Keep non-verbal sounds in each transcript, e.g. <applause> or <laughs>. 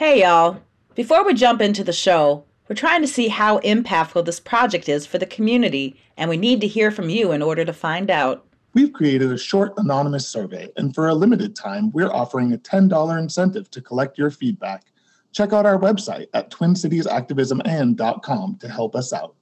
Hey, y'all. Before we jump into the show, we're trying to see how impactful this project is for the community, and we need to hear from you in order to find out. We've created a short anonymous survey, and for a limited time, we're offering a $10 incentive to collect your feedback. Check out our website at twincitiesactivismand.com to help us out.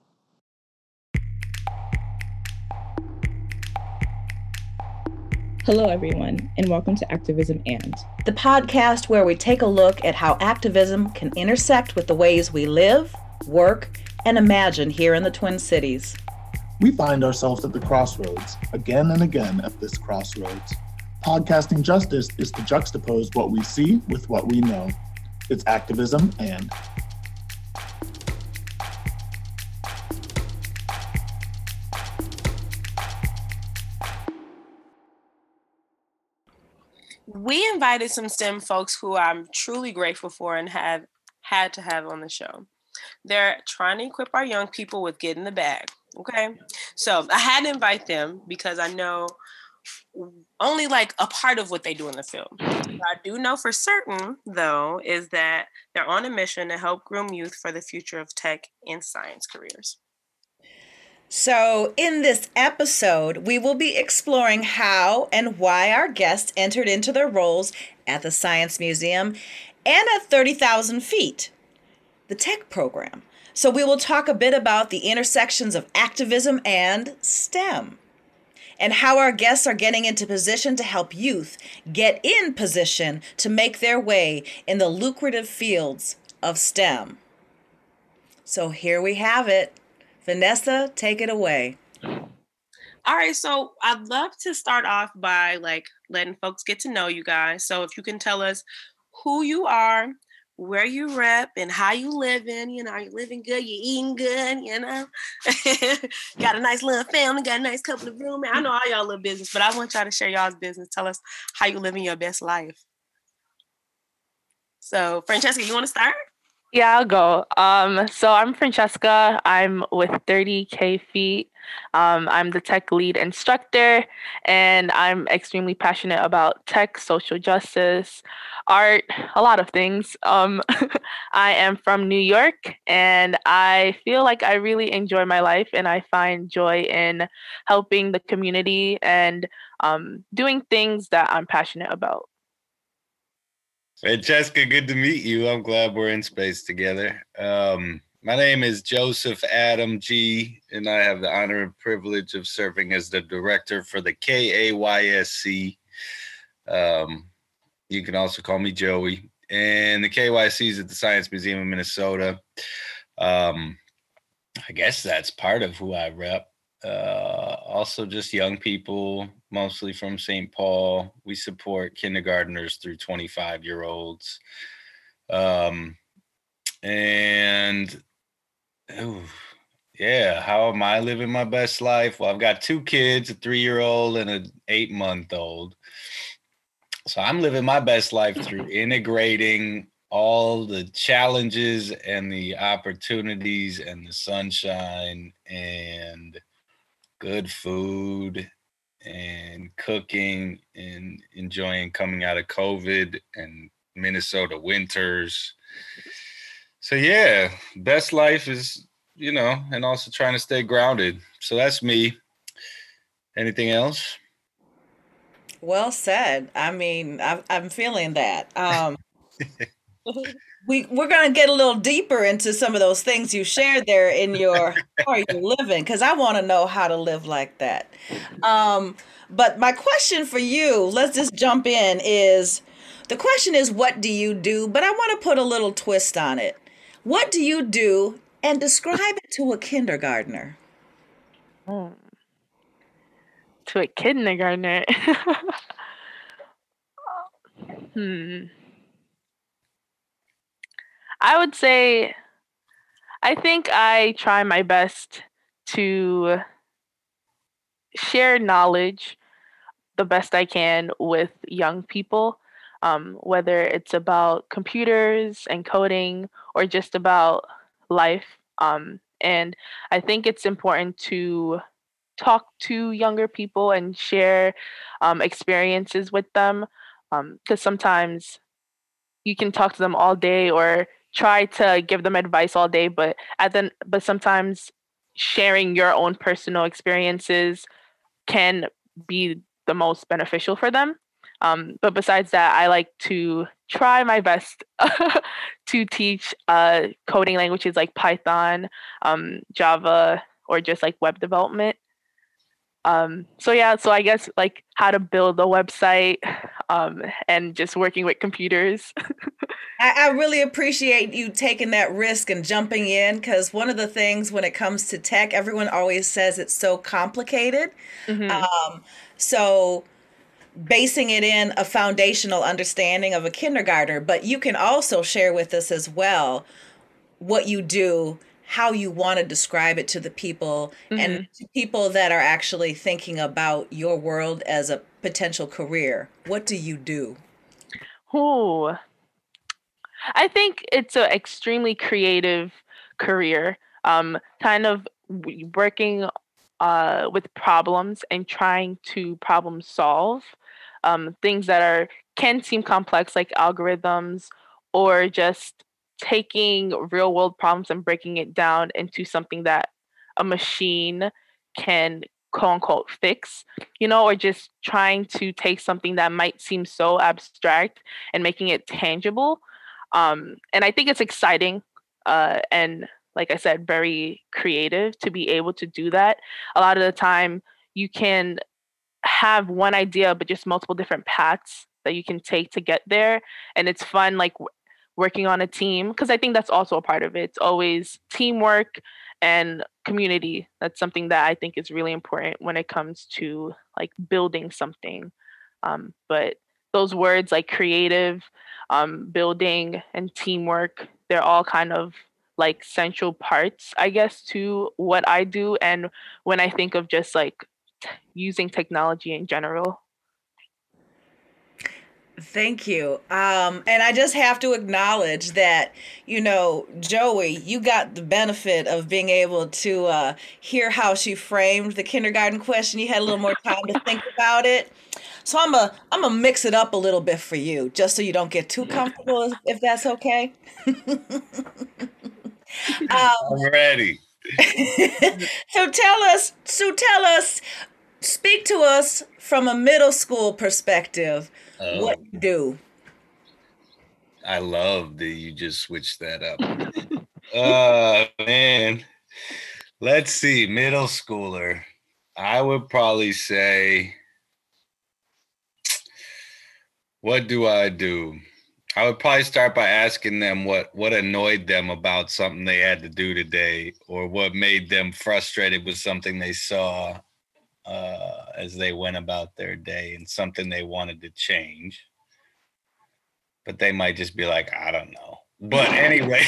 Hello, everyone, and welcome to Activism And, the podcast where we take a look at how activism can intersect with the ways we live, work, and imagine here in the Twin Cities. We find ourselves at the crossroads, again and again at this crossroads. Podcasting justice is to juxtapose what we see with what we know. It's activism and. We invited some STEM folks who I'm truly grateful for and have had to have on the show. They're trying to equip our young people with getting the bag. Okay. So I had to invite them because I know only like a part of what they do in the field. What I do know for certain, though, is that they're on a mission to help groom youth for the future of tech and science careers. So, in this episode, we will be exploring how and why our guests entered into their roles at the Science Museum and at 30,000 feet, the tech program. So, we will talk a bit about the intersections of activism and STEM and how our guests are getting into position to help youth get in position to make their way in the lucrative fields of STEM. So, here we have it. Vanessa, take it away. All right, so I'd love to start off by like letting folks get to know you guys. So if you can tell us who you are, where you rep, and how you living. You know, are you living good? You eating good? You know, <laughs> got a nice little family, got a nice couple of roommates. I know all y'all live business, but I want y'all to share y'all's business. Tell us how you living your best life. So, Francesca, you want to start? Yeah, I'll go. Um, so I'm Francesca. I'm with 30K feet. Um, I'm the tech lead instructor, and I'm extremely passionate about tech, social justice, art, a lot of things. Um, <laughs> I am from New York, and I feel like I really enjoy my life, and I find joy in helping the community and um, doing things that I'm passionate about. Francesca, good to meet you. I'm glad we're in space together. Um, my name is Joseph Adamji, and I have the honor and privilege of serving as the director for the KAYSC. Um, you can also call me Joey. And the KYC is at the Science Museum of Minnesota. Um, I guess that's part of who I rep. Uh, also, just young people mostly from St. Paul. We support kindergarteners through 25 year olds. Um, and ooh, yeah, how am I living my best life? Well, I've got two kids, a three year old and an eight month old. So I'm living my best life through <laughs> integrating all the challenges and the opportunities and the sunshine and good food and cooking and enjoying coming out of COVID and Minnesota winters. So yeah, best life is, you know, and also trying to stay grounded. So that's me. Anything else? Well said. I mean, I, I'm feeling that. Um, <laughs> we we're gonna get a little deeper into some of those things you shared there in your how are you living because I want to know how to live like that. Um, but my question for you, let's just jump in, is the question is what do you do? But I want to put a little twist on it. What do you do and describe it to a kindergartner? Hmm. To a kindergartner. <laughs> hmm. I would say I think I try my best to share knowledge the best I can with young people, um, whether it's about computers and coding or just about life. Um, and I think it's important to talk to younger people and share um, experiences with them because um, sometimes you can talk to them all day or try to give them advice all day, but at then but sometimes sharing your own personal experiences can be the most beneficial for them. Um, but besides that, I like to try my best <laughs> to teach uh, coding languages like Python, um, Java, or just like web development. Um, so yeah, so I guess like how to build a website um, and just working with computers. <laughs> I, I, really appreciate you taking that risk and jumping in because one of the things when it comes to tech, everyone always says it's so complicated. Mm-hmm. Um, so basing it in a foundational understanding of a kindergartner, but you can also share with us as well what you do how you want to describe it to the people mm-hmm. and to people that are actually thinking about your world as a potential career. What do you do? Oh, I think it's an extremely creative career. Um, kind of working uh, with problems and trying to problem solve um, things that are can seem complex, like algorithms, or just taking real world problems and breaking it down into something that a machine can quote unquote fix, you know, or just trying to take something that might seem so abstract and making it tangible. Um, and I think it's exciting uh, and, like I said, very creative to be able to do that. A lot of the time, you can have one idea, but just multiple different paths that you can take to get there. And it's fun, like working on a team because I think that's also a part of it. It's always teamwork and community. That's something that I think is really important when it comes to like building something. Um, but those words like creative, um, building, and teamwork, they're all kind of like central parts, I guess, to what I do. And when I think of just like t- using technology in general. Thank you. Um, and I just have to acknowledge that, you know, Joey, you got the benefit of being able to uh, hear how she framed the kindergarten question. You had a little more time to think <laughs> about it. So I'm a I'm gonna mix it up a little bit for you, just so you don't get too comfortable, if that's okay. <laughs> um, I'm ready. <laughs> so tell us, so tell us, speak to us from a middle school perspective um, what you do? I love that you just switched that up. <laughs> uh man. Let's see, middle schooler. I would probably say what do I do? I would probably start by asking them what what annoyed them about something they had to do today or what made them frustrated with something they saw uh, as they went about their day and something they wanted to change. But they might just be like, I don't know. But <laughs> anyway.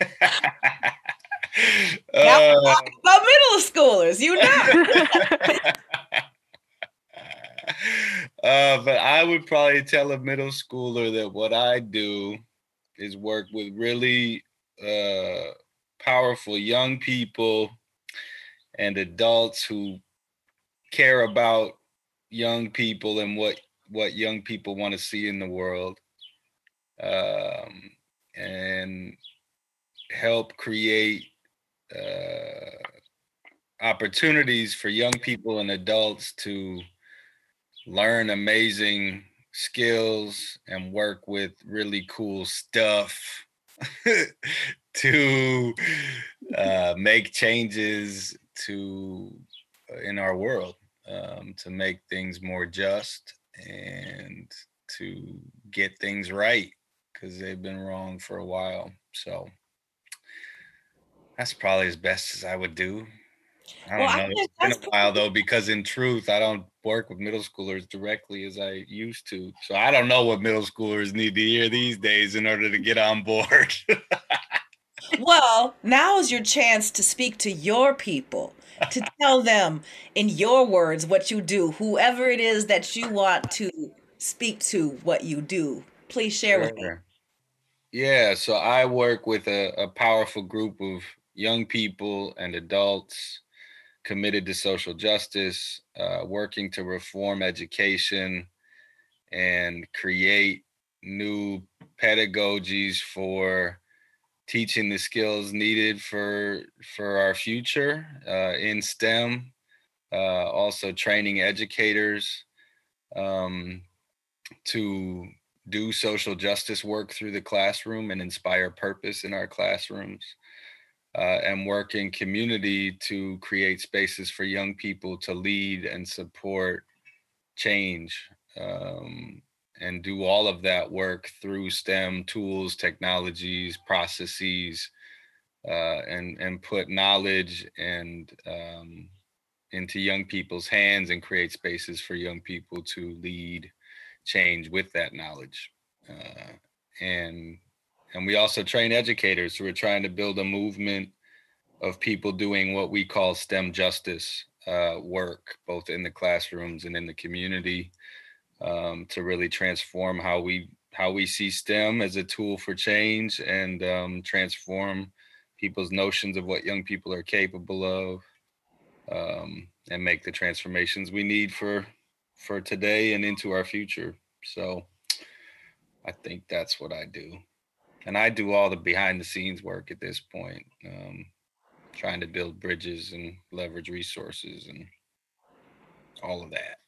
<laughs> uh, about middle schoolers, you know. <laughs> uh, but I would probably tell a middle schooler that what I do is work with really uh, powerful young people and adults who care about young people and what what young people want to see in the world um, and help create uh, opportunities for young people and adults to learn amazing skills and work with really cool stuff <laughs> to uh, make changes to uh, in our world um, to make things more just and to get things right because they've been wrong for a while. So that's probably as best as I would do. I don't well, know. I it's been a while though, because in truth, I don't work with middle schoolers directly as I used to. So I don't know what middle schoolers need to hear these days in order to get on board. <laughs> well, now is your chance to speak to your people to <laughs> tell them in your words what you do, whoever it is that you want to speak to what you do. Please share sure. with me. Yeah, so I work with a, a powerful group of young people and adults committed to social justice, uh, working to reform education and create new pedagogies for teaching the skills needed for for our future uh, in STEM. Uh, also training educators um, to do social justice work through the classroom and inspire purpose in our classrooms. Uh, and work in community to create spaces for young people to lead and support change um, and do all of that work through STEM tools, technologies, processes, uh, and and put knowledge and um, into young people's hands and create spaces for young people to lead change with that knowledge. Uh, and and we also train educators who are trying to build a movement of people doing what we call STEM justice uh, work, both in the classrooms and in the community um, to really transform how we how we see STEM as a tool for change and um, transform people's notions of what young people are capable of um, and make the transformations we need for for today and into our future. So I think that's what I do. And I do all the behind the scenes work at this point, um, trying to build bridges and leverage resources and all of that.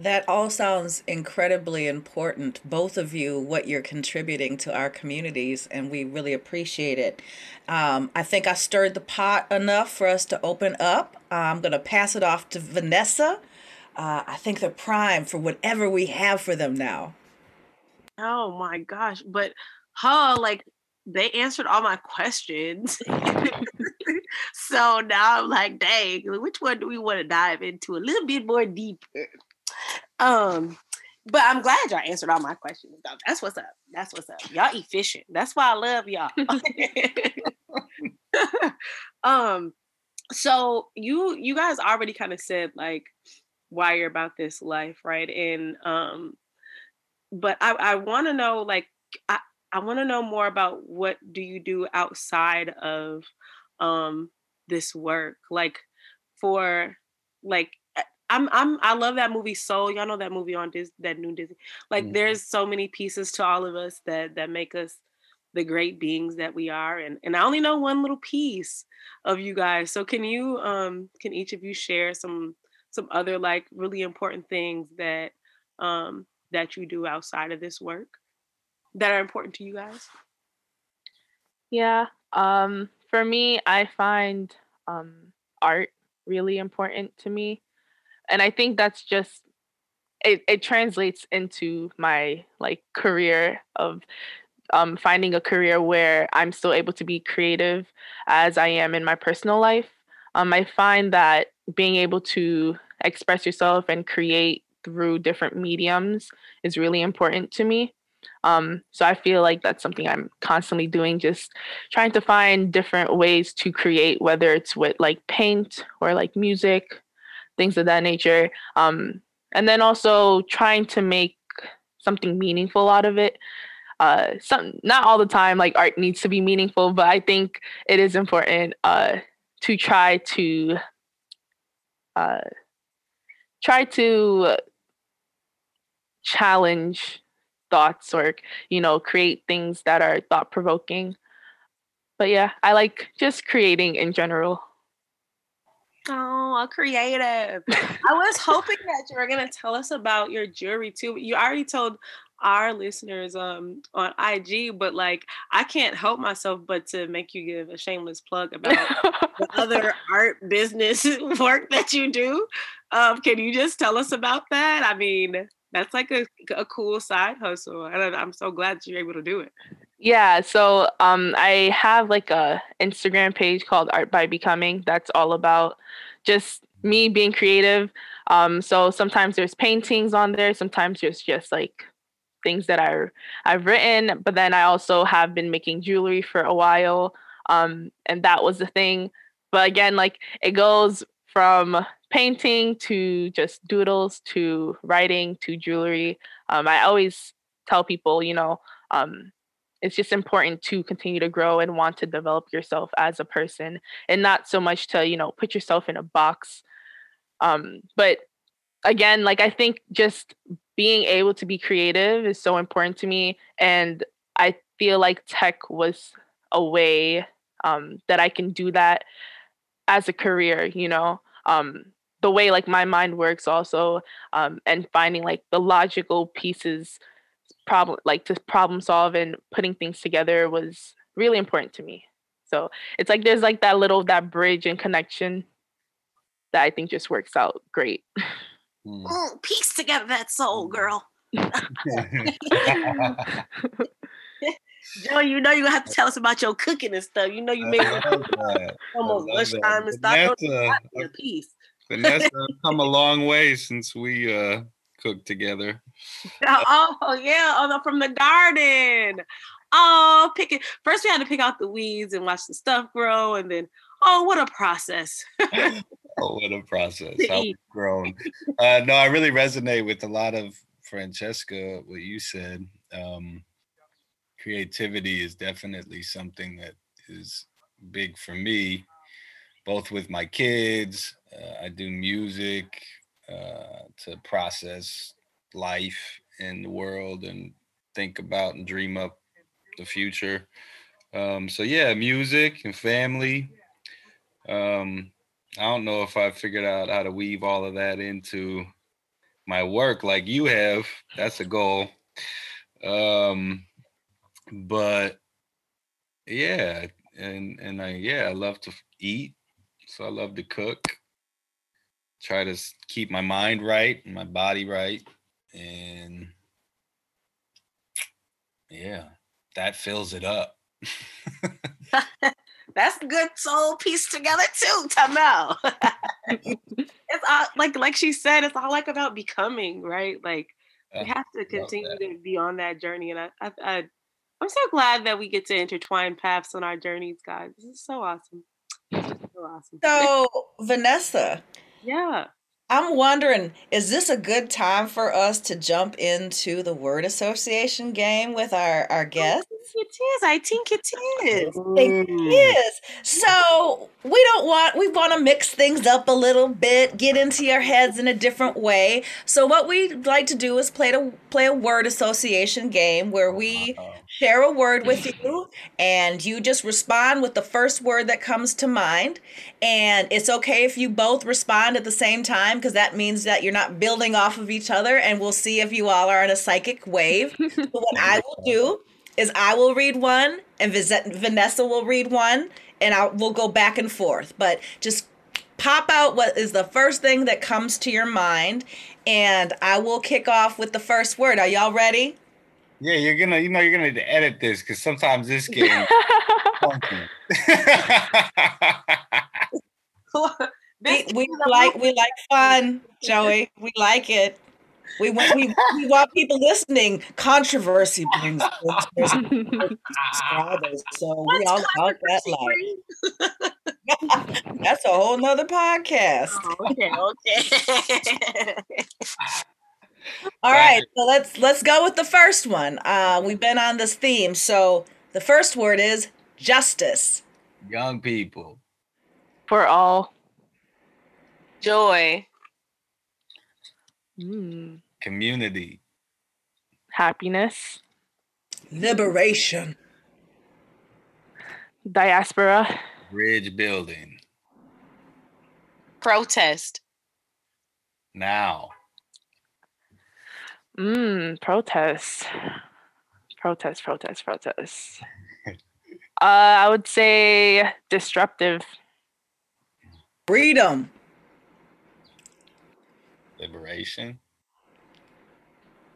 That all sounds incredibly important, both of you, what you're contributing to our communities, and we really appreciate it. Um, I think I stirred the pot enough for us to open up. I'm going to pass it off to Vanessa. Uh, I think they're prime for whatever we have for them now. Oh my gosh. But, huh, like, they answered all my questions. <laughs> so now I'm like, dang, which one do we want to dive into a little bit more deeper? Um, but I'm glad y'all answered all my questions. That's what's up. That's what's up. Y'all efficient. That's why I love y'all. <laughs> um, so you you guys already kind of said like why you're about this life, right? And um, but I I want to know like I I want to know more about what do you do outside of um this work, like for like I'm I'm I love that movie Soul. Y'all know that movie on Disney, that new Disney. Like mm-hmm. there's so many pieces to all of us that that make us the great beings that we are and and I only know one little piece of you guys. So can you um can each of you share some some other like really important things that um that you do outside of this work that are important to you guys? Yeah. Um for me I find um art really important to me and I think that's just it, it translates into my like career of um, finding a career where I'm still able to be creative as I am in my personal life. Um, I find that being able to express yourself and create through different mediums is really important to me. Um, so I feel like that's something I'm constantly doing, just trying to find different ways to create, whether it's with like paint or like music things of that nature. Um, and then also trying to make something meaningful out of it. Uh, some not all the time like art needs to be meaningful, but I think it is important uh, to try to uh, try to challenge thoughts or you know create things that are thought provoking. But yeah, I like just creating in general. Oh, creative. I was hoping that you were going to tell us about your jewelry too. You already told our listeners um on IG, but like I can't help myself but to make you give a shameless plug about the other <laughs> art business <laughs> work that you do. Um, can you just tell us about that? I mean, that's like a, a cool side hustle, and I'm so glad you're able to do it. Yeah, so um, I have like a Instagram page called Art by Becoming. That's all about just me being creative. Um, so sometimes there's paintings on there. Sometimes there's just like things that I I've written. But then I also have been making jewelry for a while, um, and that was the thing. But again, like it goes from painting to just doodles to writing to jewelry. Um, I always tell people, you know, um, it's just important to continue to grow and want to develop yourself as a person and not so much to you know put yourself in a box um but again like i think just being able to be creative is so important to me. And I feel like tech was a way um, that I can do that as a career, you know. Um, the way like my mind works also um, and finding like the logical pieces problem like to problem solve and putting things together was really important to me so it's like there's like that little that bridge and connection that i think just works out great Mm. Mm, piece together that soul, girl. <laughs> Joe, you know you have to tell us about your cooking and stuff. You know you made I almost love that. <laughs> lunchtime and stuff. Don't Vanessa, a piece. Vanessa, come a <laughs> long way since we uh cooked together. <laughs> Oh yeah, oh from the garden. Oh, pick it. First, we had to pick out the weeds and watch the stuff grow, and then oh, what a process. <laughs> Oh, what a process! How we've grown. Uh, no, I really resonate with a lot of Francesca. What you said. Um, creativity is definitely something that is big for me, both with my kids. Uh, I do music uh, to process life in the world and think about and dream up the future. Um, so yeah, music and family. Um, I don't know if I figured out how to weave all of that into my work like you have. That's a goal. Um, but yeah, and and I yeah, I love to eat, so I love to cook. Try to keep my mind right and my body right, and yeah, that fills it up. <laughs> That's good soul piece together too, Tamel. <laughs> it's all like like she said, it's all like about becoming, right? Like we Uh, have to continue to be on that journey. And I, I, I I'm so glad that we get to intertwine paths on our journeys, guys. This is so awesome. This is so awesome. So, Vanessa, yeah. I'm wondering, is this a good time for us to jump into the word association game with our, our guests? It is. I think it is. think it is. So we don't want we want to mix things up a little bit, get into your heads in a different way. So what we'd like to do is play to play a word association game where we Uh, share a word with <laughs> you and you just respond with the first word that comes to mind. And it's okay if you both respond at the same time because that means that you're not building off of each other and we'll see if you all are on a psychic wave. <laughs> So what I will do is I will read one and Vanessa will read one and I will go back and forth. But just pop out what is the first thing that comes to your mind and I will kick off with the first word. Are y'all ready? Yeah, you're gonna, you know, you're gonna need to edit this because sometimes this <laughs> game. <laughs> We, we like we like fun, <laughs> Joey. We like it. We want we, we want people listening. Controversy brings subscribers, so we all about that life. That's a whole nother podcast. Oh, okay, okay. All right, so let's let's go with the first one. Uh, we've been on this theme, so the first word is justice. Young people, For all. Joy. Mm. community, Happiness. Liberation. Diaspora. bridge building. Protest. Now, Mm, protest. Protest, protest, protest. <laughs> uh, I would say disruptive. Freedom. liberation,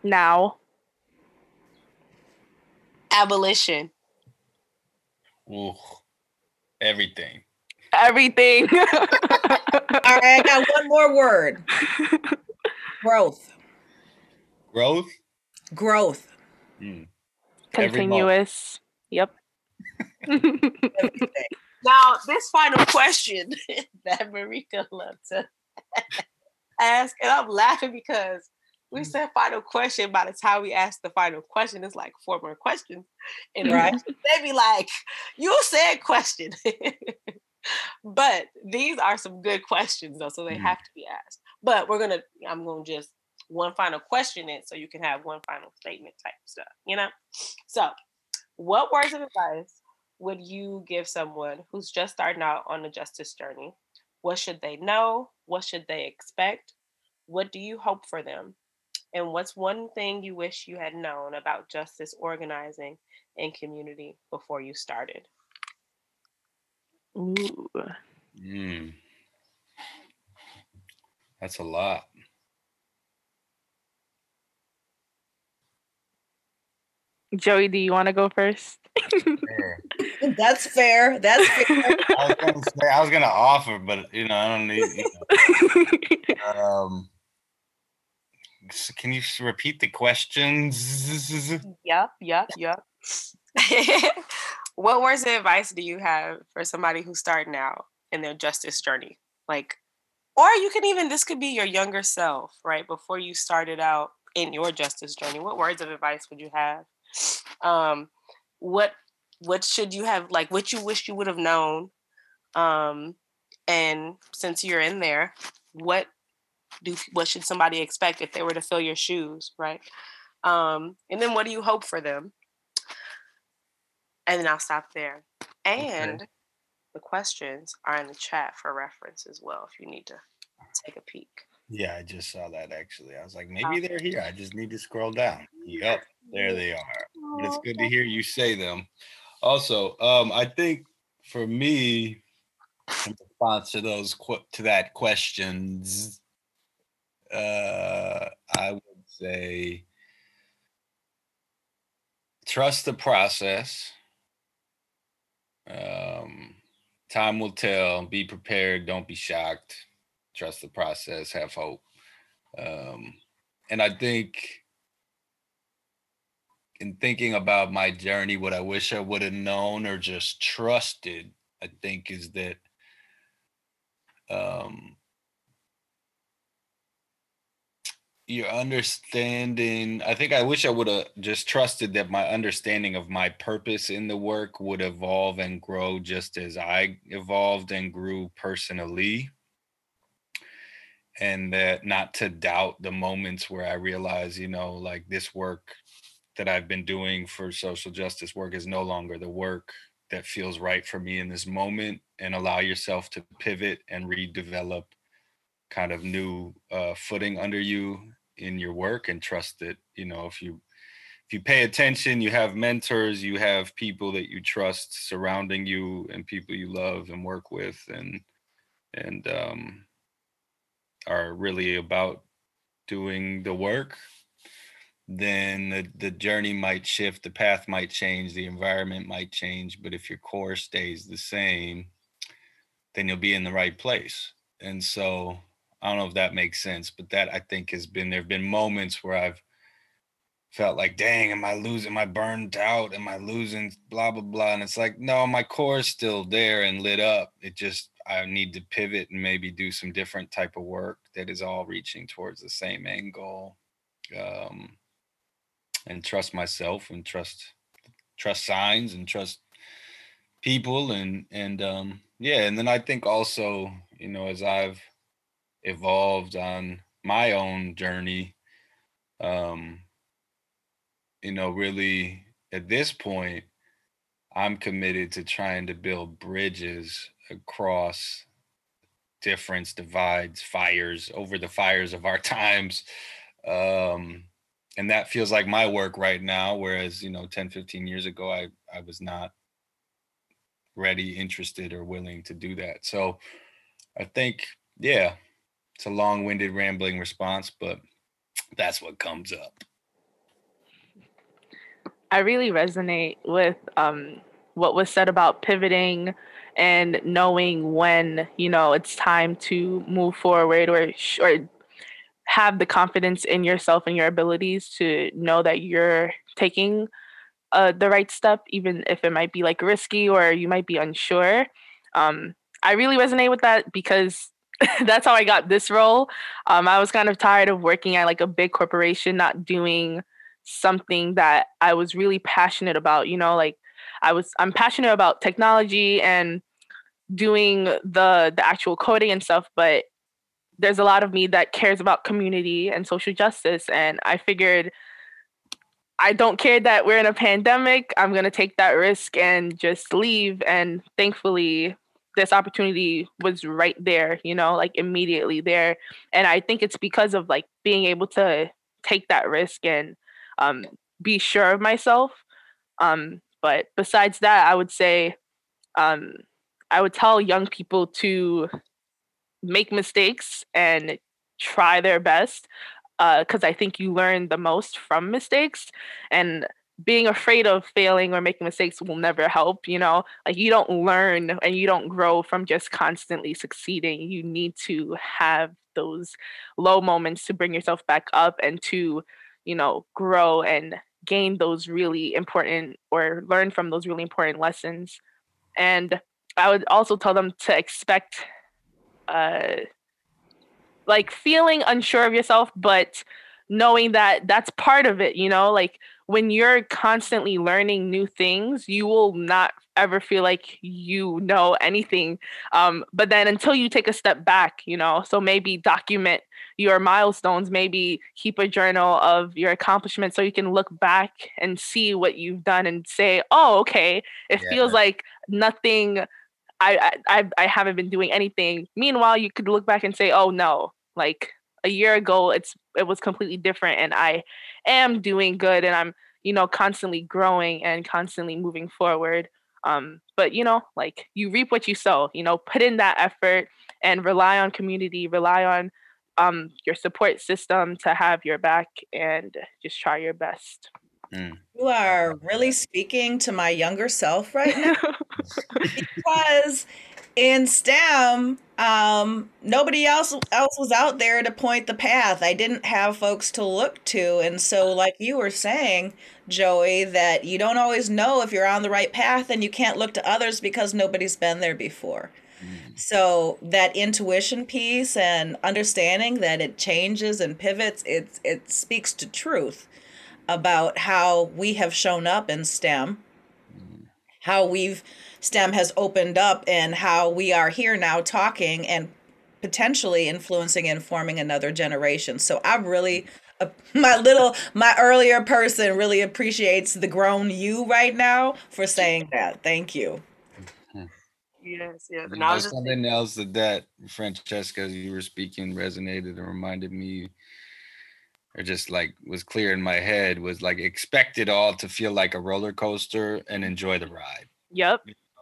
Now. Abolition. Ooh, everything. Everything. <laughs> All right, I got one more word. <laughs> Growth. Growth. Growth. Mm. Continuous. Yep. <laughs> Now, this final question <laughs> that Marika loved to <laughs> ask, and I'm laughing because we Mm. said final question. By the time we ask the final question, it's like four more questions. And Right. they be like, "You said question," but these are some good questions though, so they Mm. have to be asked. But we're gonna, I'm gonna just one final question in so you can have one final statement type stuff, you know? So, what words of advice would you give someone who's just starting out on the justice journey? What should they know? What should they expect? What do you hope for them? And what's one thing you wish you had known about justice organizing and community before you started? Ooh. Mm. That's a lot. Joey, do you want to go first? <laughs> That's fair. That's fair. <laughs> I was gonna say I was gonna offer, but you know I don't need. You know, <laughs> um, s- can you repeat the questions? Yep, yep, yep. what words of advice do you have for somebody who's starting out in their justice journey? Like, or you can even, this could be your younger self, right? Before you started out in your justice journey. What words of advice would you have? Um, what what should you have like what you wish you would have known? Um, and since you're in there, what do what should somebody expect if they were to fill your shoes, right? Um, and then what do you hope for them? And then I'll stop there. And the questions are in the chat for reference as well if you need to take a peek. Yeah, I just saw that actually. I was like, maybe they're here. I just need to scroll down. Yep, there they are. But it's good to hear you say them. Also, um, I think for me, in response to those to that questions, uh, I would say trust the process. Um, time will tell. Be prepared. Don't be shocked. Trust the process. Have hope. Um, and I think in thinking about my journey, what I wish I would have known or just trusted, I think is that um, your understanding i think i wish i would have just trusted that my understanding of my purpose in the work would evolve and grow just as i evolved and grew personally and that not to doubt the moments where i realize you know like this work that i've been doing for social justice work is no longer the work that feels right for me in this moment and allow yourself to pivot and redevelop kind of new uh, footing under you in your work and trust that you know if you if you pay attention you have mentors you have people that you trust surrounding you and people you love and work with and and um are really about doing the work then the, the journey might shift the path might change the environment might change but if your core stays the same then you'll be in the right place and so I don't know if that makes sense, but that I think has been there have been moments where I've felt like, dang, am I losing? Am I burned out? Am I losing? Blah blah blah. And it's like, no, my core is still there and lit up. It just I need to pivot and maybe do some different type of work that is all reaching towards the same end goal. Um, and trust myself and trust trust signs and trust people and and um yeah and then i think also you know as i've evolved on my own journey um you know really at this point i'm committed to trying to build bridges across difference divides fires over the fires of our <laughs> times. Um and that feels like my work right now whereas you know 10 15 years ago i i was not ready interested or willing to do that. So i think yeah it's a long-winded rambling response but that's what comes up. I really resonate with um, what was said about pivoting and knowing when you know it's time to move forward or or have the confidence in yourself and your abilities to know that you're taking uh, the right step, even if it might be like risky or you might be unsure. Um, I really resonate with that because <laughs> that's how I got this role. Um, I was kind of tired of working at like a big corporation, not doing something that I was really passionate about. You know, like I was, I'm passionate about technology and doing the the actual coding and stuff, but there's a lot of me that cares about community and social justice. And I figured I don't care that we're in a pandemic. I'm going to take that risk and just leave. And thankfully, this opportunity was right there, you know, like immediately there. And I think it's because of like being able to take that risk and um, be sure of myself. Um, but besides that, I would say um, I would tell young people to make mistakes and try their best because uh, I think you learn the most from mistakes. And being afraid of failing or making mistakes will never help you know like you don't learn and you don't grow from just constantly succeeding you need to have those low moments to bring yourself back up and to you know grow and gain those really important or learn from those really important lessons and i would also tell them to expect uh like feeling unsure of yourself but knowing that that's part of it you know like when you're constantly learning new things, you will not ever feel like you know anything. Um, but then until you take a step back, you know, so maybe document your milestones, maybe keep a journal of your accomplishments so you can look back and see what you've done and say, oh, okay, it yeah. feels like nothing. I, I I haven't been doing anything. Meanwhile, you could look back and say, "Oh no, like a year ago it's it was completely different and i am doing good and i'm you know constantly growing and constantly moving forward. Um but you know like you reap what you sow you know put in that effort and rely on community rely on um your support system to have your back and just try your best mm. you are really speaking to my younger self right now <laughs> because in STEM, um, nobody else else was out there to point the path. I didn't have folks to look to, and so, like you were saying, Joey, that you don't always know if you're on the right path, and you can't look to others because nobody's been there before. Mm. So that intuition piece and understanding that it changes and pivots, it it speaks to truth about how we have shown up in STEM, mm. how we've STEM has opened up and how we are here now talking and potentially influencing and forming another generation. So I'm really uh, <laughs> my little my earlier person really appreciates the grown you right now for saying that. Thank you. Yes, yes. And I was just something else that that Francesca, as you were speaking, resonated and reminded me, or just like was clear in my head, was like expect it all to feel like a roller coaster and enjoy the ride. Yep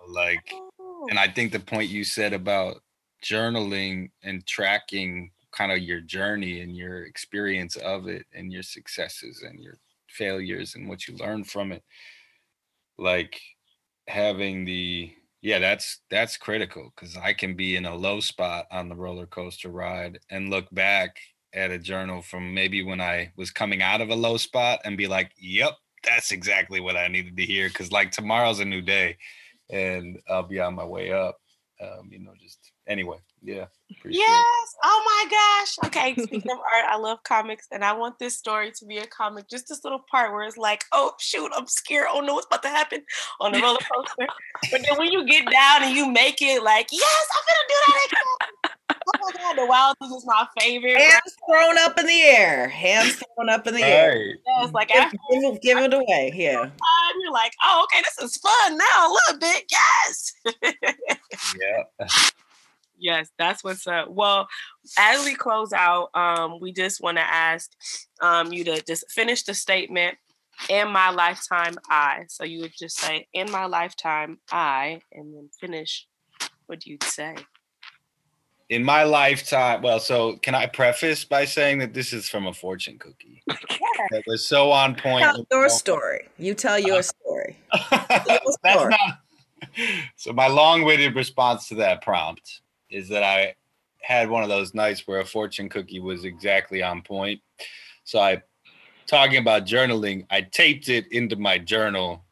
like oh. and i think the point you said about journaling and tracking kind of your journey and your experience of it and your successes and your failures and what you learn from it like having the yeah that's that's critical because i can be in a low spot on the roller coaster ride and look back at a journal from maybe when i was coming out of a low spot and be like yep that's exactly what i needed to hear because like tomorrow's a new day and I'll be on my way up. Um, you know, just anyway, yeah. Yes. Oh my gosh. Okay. Speaking of art, I love comics, and I want this story to be a comic. Just this little part where it's like, oh shoot, I'm scared. Oh no, what's about to happen on the roller coaster. but then when you get down and you make it, like, yes, I'm gonna do that again. Oh my god, the wild thing is my favorite. Hands thrown up in the air. Hands thrown up in the right. air. Yes, like after give, give it away. Yeah. You're like, oh, okay, this is fun now a little bit. Yes. yeah. Yes, that's what's up. Well, as we close out, um, we just want to ask um, you to just finish the statement. In my lifetime, I. So you would just say, "In my lifetime, I," and then finish what you'd say in my lifetime, well, so can I preface by saying that this is from a fortune cookie <laughs> that was so on point. Tell your story. You tell your uh, story. <laughs> That's not. <laughs> So my long-winded response to that prompt is that I had one of those nights where a fortune cookie was exactly on point. So I, talking about journaling, I taped it into my journal,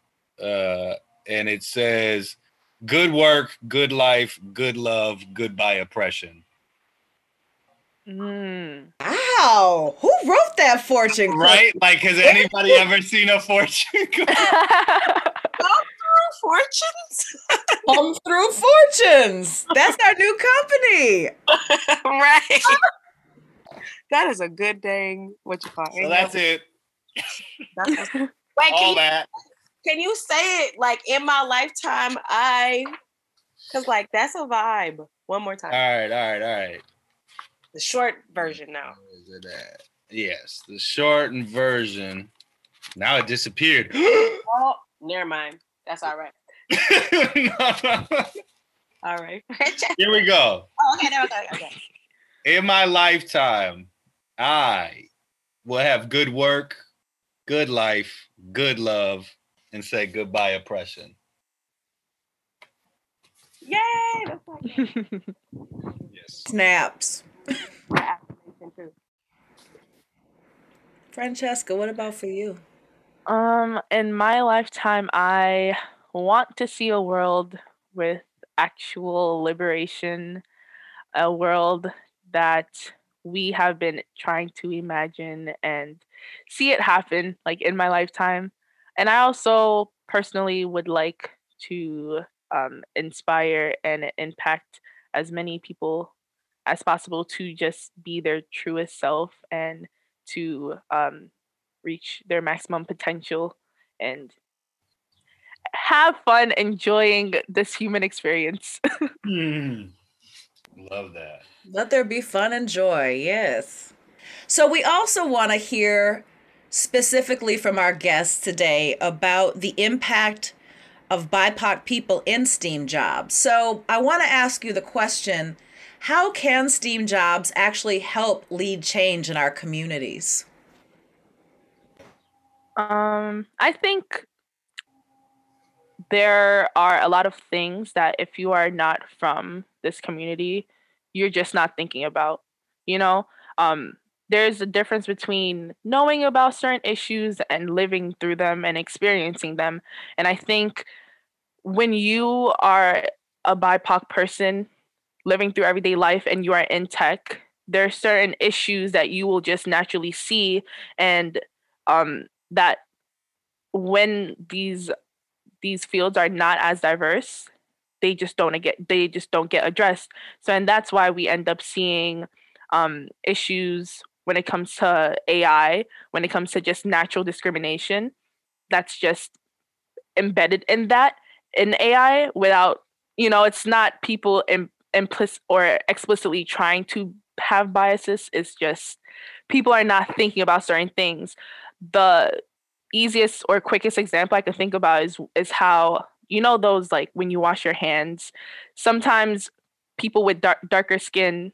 uh, and it says good work, good life, good love, goodbye oppression. Mm. Wow, who wrote that fortune? Right? Like, has anybody ever seen a fortune? <laughs> Come through fortunes? Come through fortunes. That's our new company. <laughs> right. that is a good dang what you call it. So that's it. That's- Wait, can All you, that. Can you say it like in my lifetime? I, cause like that's a vibe. One more time. All right, all right, all right. The short version now. Where is it at? Yes, the shortened version. Now it disappeared. <gasps> Oh, never mind. That's all right. <laughs> All right. oh, <laughs> Here we go. Oh, okay, no, okay, okay. In my lifetime, I will have good work, good life, good love, and say goodbye oppression. Yay! <laughs> Yes. Snaps. my affirmation too. Francesca, what about for you? Um, in my lifetime, I want to see a world with actual liberation, a world that we have been trying to imagine and see it happen, like in my lifetime. And I also personally would like to um, inspire and impact as many people as possible to just be their truest self and to um, reach their maximum potential and have fun enjoying this human experience. <laughs> Hmm. Love that. Let there be fun and joy, yes. So, we also want to hear specifically from our guests today about the impact of BIPOC people in STEAM jobs. So, I want to ask you the question how can STEAM jobs actually help lead change in our communities? Um, I think there are a lot of things that if you are not from this community, you're just not thinking about. You know, um, there's a difference between knowing about certain issues and living through them and experiencing them. And I think when you are a BIPOC person living through everyday life and you are in tech, there are certain issues that you will just naturally see and um, that when these these fields are not as diverse they just don't get they just don't get addressed so and that's why we end up seeing um, issues when it comes to ai when it comes to just natural discrimination that's just embedded in that in ai without you know it's not people Im- implicit or explicitly trying to have biases it's just people are not thinking about certain things. The easiest or quickest example I can think about is is how you know those like when you wash your hands, sometimes people with dark, darker skin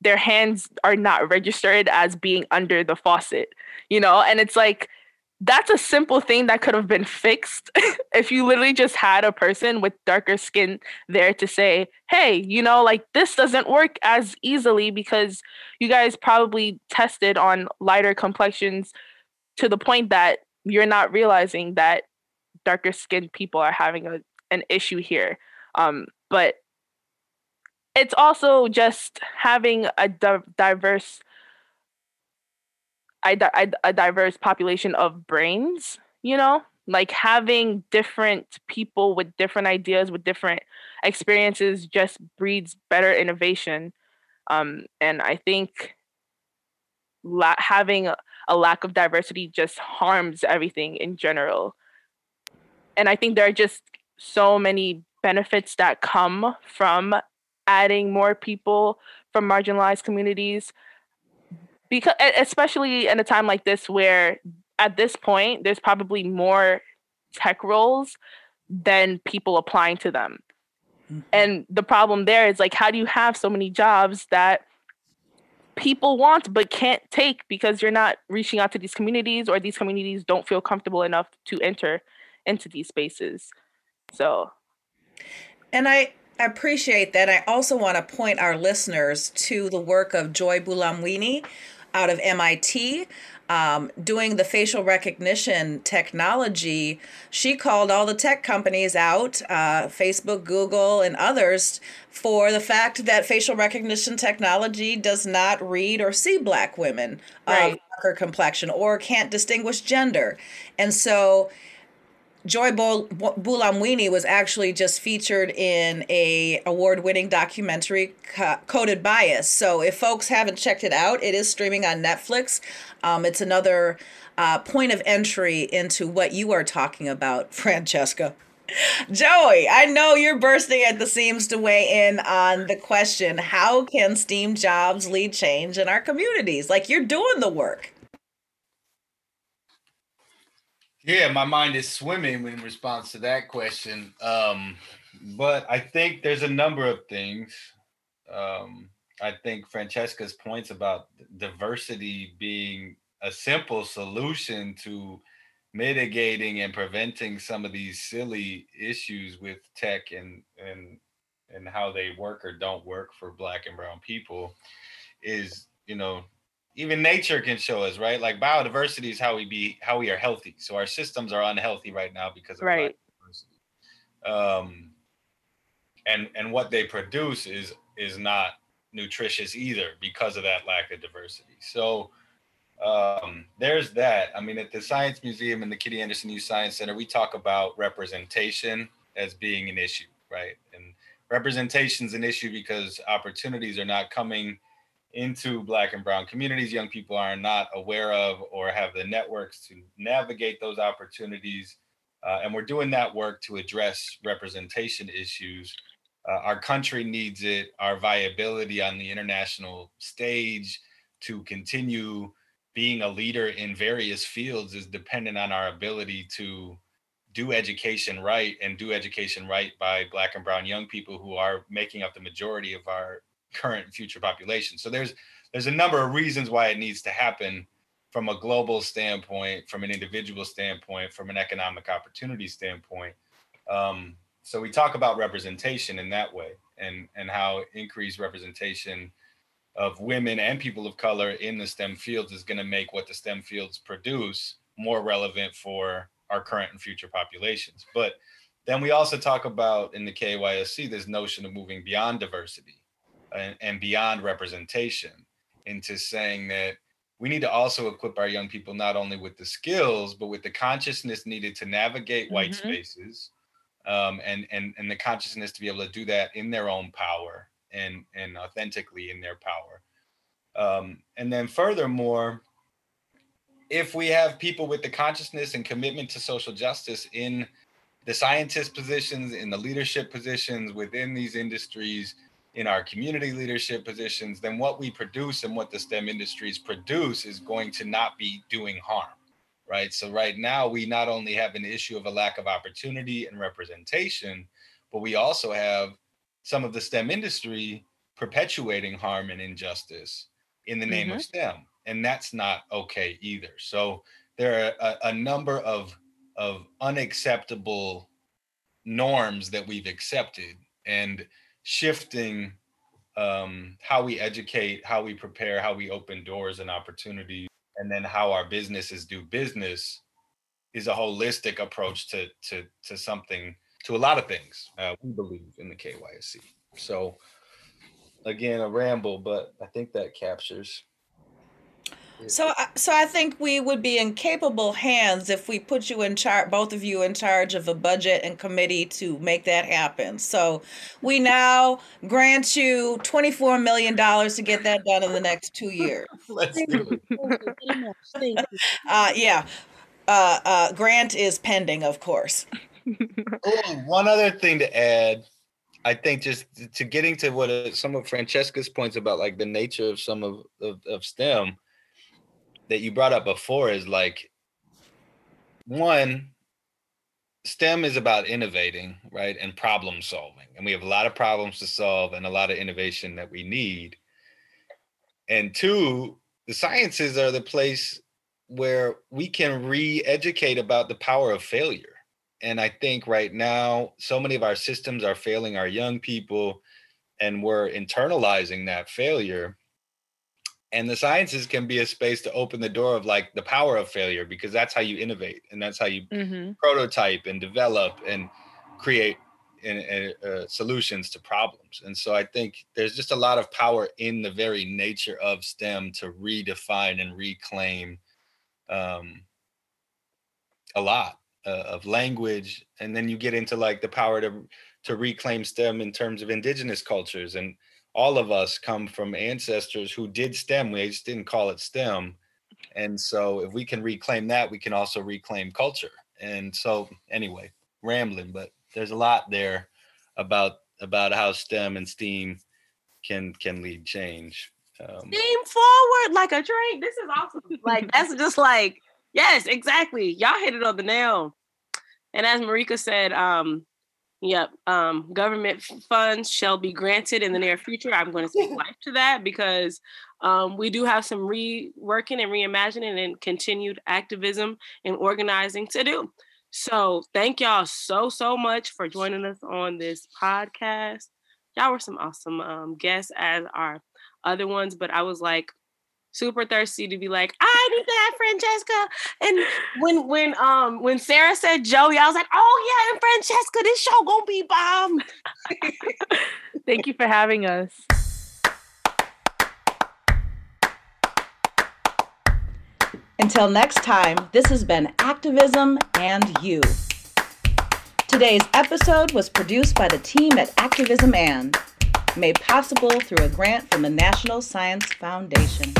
their hands are not registered as being under the faucet, you know, and it's like that's a simple thing that could have been fixed <laughs> if you literally just had a person with darker skin there to say, hey, you know, like this doesn't work as easily because you guys probably tested on lighter complexions to the point that you're not realizing that darker skinned people are having a, an issue here. Um, but it's also just having a di- diverse a, di- a diverse population of brains, you know, like having different people with different ideas, with different experiences, just breeds better innovation. Um, and I think la- having a lack of diversity just harms everything in general. And I think there are just so many benefits that come from adding more people from marginalized communities. Because especially in a time like this where at this point there's probably more tech roles than people applying to them. Mm-hmm. and the problem there is like how do you have so many jobs that people want but can't take because you're not reaching out to these communities or these communities don't feel comfortable enough to enter into these spaces? So and i I appreciate that. I also want to point our listeners to the work of Joy Buolamwini out of MIT. Um, doing the facial recognition technology, she called all the tech companies out, uh, Facebook, Google, and others, for the fact that facial recognition technology does not read or see black women right. of darker complexion or can't distinguish gender. And so Joy Bul- Buolamwini was actually just featured in a award-winning documentary, Co- Coded Bias. So if folks haven't checked it out, it is streaming on Netflix. Um, it's another uh, point of entry into what you are talking about, <laughs> Francesca. Joey, I know you're bursting at the seams to weigh in on the question how can STEAM jobs lead change in our communities? Like you're doing the work. Yeah, my mind is swimming in response to that question. Um, but I think there's a number of things. Um, I think Francesca's points about diversity being a simple solution to mitigating and preventing some of these silly issues with tech and and and how they work or don't work for black and brown people is you know even nature can show us right? Like biodiversity is how we be how we are healthy. So our systems are unhealthy right now because of right. um and and what they produce is is not nutritious either because of that lack of diversity. So um, there's that. I mean, at the Science Museum and the Kitty Andersen Youth Science Center, we talk about representation as being an issue, right? And representation is an issue because opportunities are not coming into Black and Brown communities. Young people are not aware of or have the networks to navigate those opportunities. Uh, and we're doing that work to address representation issues. Uh, our country needs it, our viability on the international stage to continue being a leader in various fields is dependent on our ability to do education right and do education right by black and brown young people who are making up the majority of our current and future population. So there's there's a number of reasons why it needs to happen from a global standpoint from an individual standpoint from an economic opportunity standpoint. Um, so we talk about representation in that way and and how increased representation of women and people of color in the STEM fields is going to make what the STEM fields produce more relevant for our current and future populations. But then we also talk about in the KAYSC this notion of moving beyond diversity and, and beyond representation into saying that we need to also equip our young people not only with the skills but with the consciousness needed to navigate white mm-hmm. spaces um, and and and the consciousness to be able to do that in their own power and and authentically in their power. Um, and then furthermore, if we have people with the consciousness and commitment to social justice in the scientist positions, in the leadership positions within these industries, in our community leadership positions, then what we produce and what the STEM industries produce is going to not be doing harm, right? So, right now, we not only have an issue of a lack of opportunity and representation, but we also have some of the STEM industry perpetuating harm and injustice in the name mm-hmm. of STEM. And that's not okay either. So there are a, a number of of unacceptable norms that we've accepted and shifting um, how we educate, how we prepare, how we open doors and opportunities, and then how our businesses do business is a holistic approach to to to something to a lot of things. Uh, we believe in the KAYSC. So, again, a ramble, but I think that captures. So, so I think we would be in capable hands if we put you in charge, both of you in charge of a budget and committee to make that happen. So, we now grant you twenty-four million dollars to get that done in the next two years. <laughs> Let's do it. <laughs> uh, yeah, uh, uh, grant is pending, of course oh, one other thing to add. I think just to getting to what uh, some of Francesca's points about like the nature of some of, of, of STEM that you brought up before is like one, STEM is about innovating, right? And problem solving. And we have a lot of problems to solve and a lot of innovation that we need. And two, the sciences are the place where we can re educate about the power of failure and I think right now, so many of our systems are failing our young people, and we're internalizing that failure. And the sciences can be a space to open the door of like the power of failure because that's how you innovate and that's how you mm-hmm. prototype and develop and create in, in, uh, solutions to problems. And so I think there's just a lot of power in the very nature of STEM to redefine and reclaim um, a lot uh, of language, and then you get into like the power to to reclaim STEM in terms of indigenous cultures. And all of us come from ancestors who did STEM. We just didn't call it STEM. And so if we can reclaim that, we can also reclaim culture. And so anyway, rambling, but there's a lot there about about how STEM and STEAM can can lead change. Um, Steam forward like a train. This is awesome. Like <laughs> that's just like yes, exactly. Y'all hit it on the nail. And as Marika said, um, Yep. Um, government funds shall be granted in the near future. I'm going to speak <laughs> life to that because um, we do have some reworking and reimagining and continued activism and organizing to do. So thank y'all so, so much for joining us on this podcast. Y'all were some awesome um, guests as our other ones, but I was like, super thirsty to be like, I need that Francesca. And when when um when Sarah said Joey, I was like, oh yeah, and Francesca, this show gonna be bomb. <laughs> Thank you for having us. Until next time, this has been Activism and You. Today's episode was produced by the team at Activism and made possible through a grant from the National Science Foundation.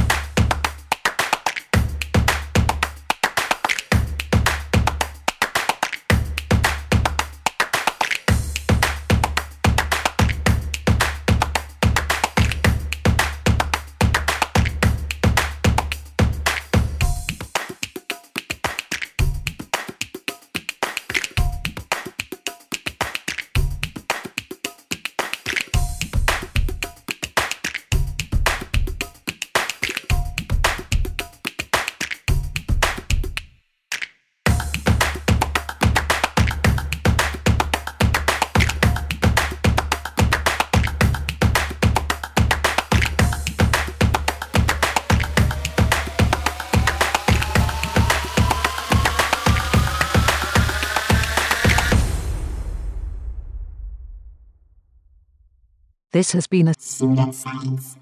This has been a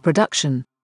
production